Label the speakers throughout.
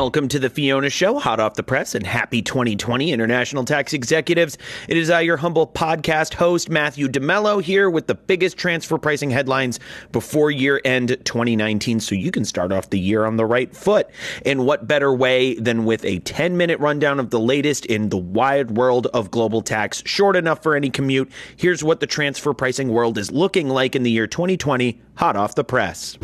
Speaker 1: Welcome to the Fiona Show, hot off the press, and happy 2020, International Tax Executives. It is I, your humble podcast host, Matthew DeMello, here with the biggest transfer pricing headlines before year end 2019, so you can start off the year on the right foot. And what better way than with a 10 minute rundown of the latest in the wide world of global tax, short enough for any commute? Here's what the transfer pricing world is looking like in the year 2020, hot off the press.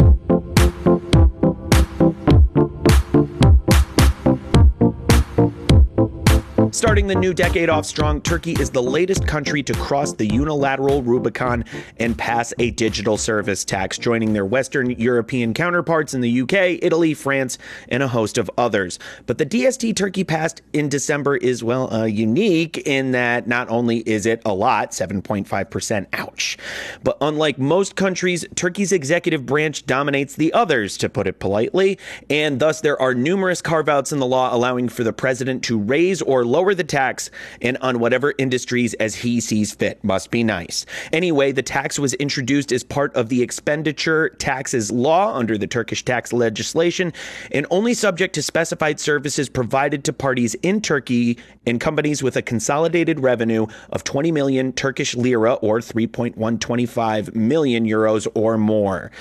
Speaker 1: Starting the new decade off strong, Turkey is the latest country to cross the unilateral Rubicon and pass a digital service tax, joining their Western European counterparts in the UK, Italy, France, and a host of others. But the DST Turkey passed in December is, well, uh, unique in that not only is it a lot, 7.5%, ouch, but unlike most countries, Turkey's executive branch dominates the others, to put it politely, and thus there are numerous carve outs in the law allowing for the president to raise or lower lower the tax and on whatever industries as he sees fit. Must be nice. Anyway, the tax was introduced as part of the expenditure taxes law under the Turkish tax legislation and only subject to specified services provided to parties in Turkey and companies with a consolidated revenue of 20 million Turkish lira or 3.125 million euros or more.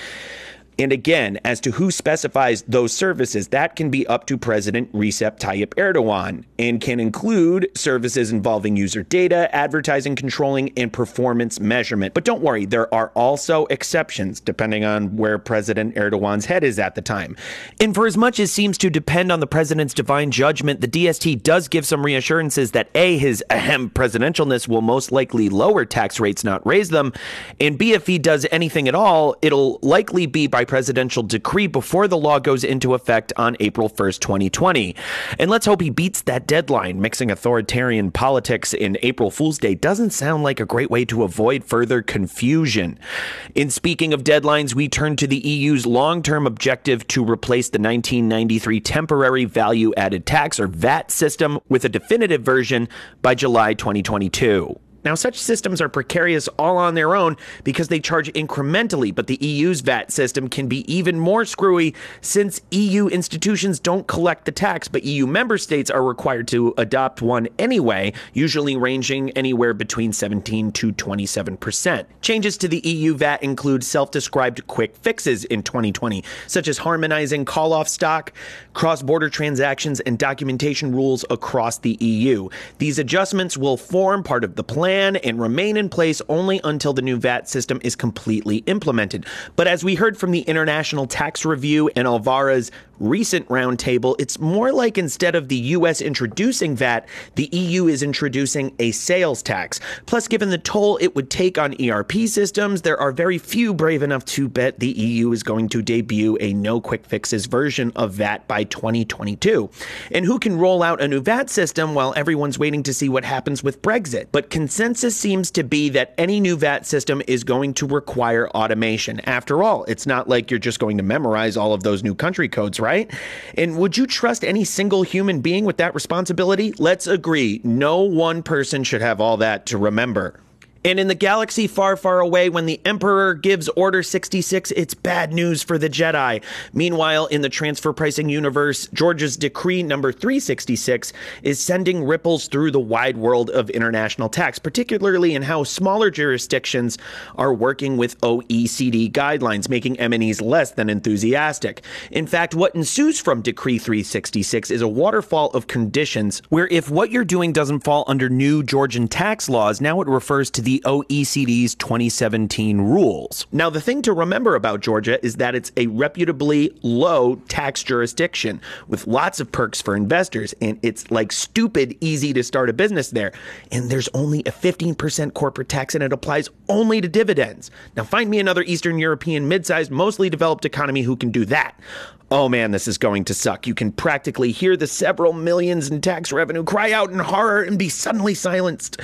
Speaker 1: And again, as to who specifies those services, that can be up to President Recep Tayyip Erdogan and can include services involving user data, advertising controlling, and performance measurement. But don't worry, there are also exceptions depending on where President Erdogan's head is at the time. And for as much as seems to depend on the president's divine judgment, the DST does give some reassurances that A, his ahem presidentialness will most likely lower tax rates, not raise them, and B, if he does anything at all, it'll likely be by presidential decree before the law goes into effect on April 1st, 2020. And let's hope he beats that deadline. Mixing authoritarian politics in April Fool's Day doesn't sound like a great way to avoid further confusion. In speaking of deadlines, we turn to the EU's long term objective to replace the 1993 temporary value added tax or VAT system with a definitive version by July 2022. Now, such systems are precarious all on their own because they charge incrementally, but the EU's VAT system can be even more screwy since EU institutions don't collect the tax, but EU member states are required to adopt one anyway, usually ranging anywhere between 17 to 27%. Changes to the EU VAT include self described quick fixes in 2020, such as harmonizing call off stock, cross border transactions, and documentation rules across the EU. These adjustments will form part of the plan and remain in place only until the new VAT system is completely implemented. But as we heard from the International Tax Review and Avalara's recent roundtable, it's more like instead of the US introducing VAT, the EU is introducing a sales tax. Plus, given the toll it would take on ERP systems, there are very few brave enough to bet the EU is going to debut a no quick fixes version of VAT by 2022. And who can roll out a new VAT system while everyone's waiting to see what happens with Brexit? But consensus seems to be that any new VAT system is going to require automation. After all, it's not like you're just going to memorize all of those new country codes, right? And would you trust any single human being with that responsibility? Let's agree, no one person should have all that to remember. And in the galaxy far, far away, when the Emperor gives Order 66, it's bad news for the Jedi. Meanwhile, in the transfer pricing universe, Georgia's decree number 366 is sending ripples through the wide world of international tax, particularly in how smaller jurisdictions are working with OECD guidelines, making MNEs less than enthusiastic. In fact, what ensues from Decree 366 is a waterfall of conditions where if what you're doing doesn't fall under new Georgian tax laws, now it refers to the OECD's 2017 rules. Now, the thing to remember about Georgia is that it's a reputably low tax jurisdiction with lots of perks for investors, and it's like stupid easy to start a business there. And there's only a 15% corporate tax, and it applies only to dividends. Now, find me another Eastern European mid sized, mostly developed economy who can do that. Oh man, this is going to suck. You can practically hear the several millions in tax revenue cry out in horror and be suddenly silenced.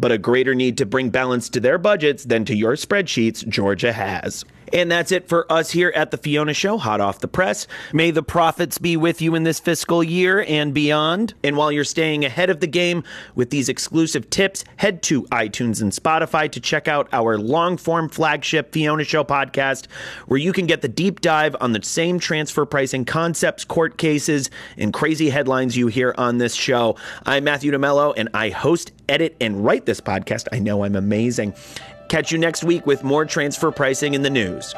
Speaker 1: But a greater need to bring balance to their budgets than to your spreadsheets, Georgia has. And that's it for us here at the Fiona Show, hot off the press. May the profits be with you in this fiscal year and beyond. And while you're staying ahead of the game with these exclusive tips, head to iTunes and Spotify to check out our long form flagship Fiona Show podcast, where you can get the deep dive on the same transfer pricing concepts, court cases, and crazy headlines you hear on this show. I'm Matthew DeMello, and I host, edit, and write this podcast. I know I'm amazing. Catch you next week with more transfer pricing in the news.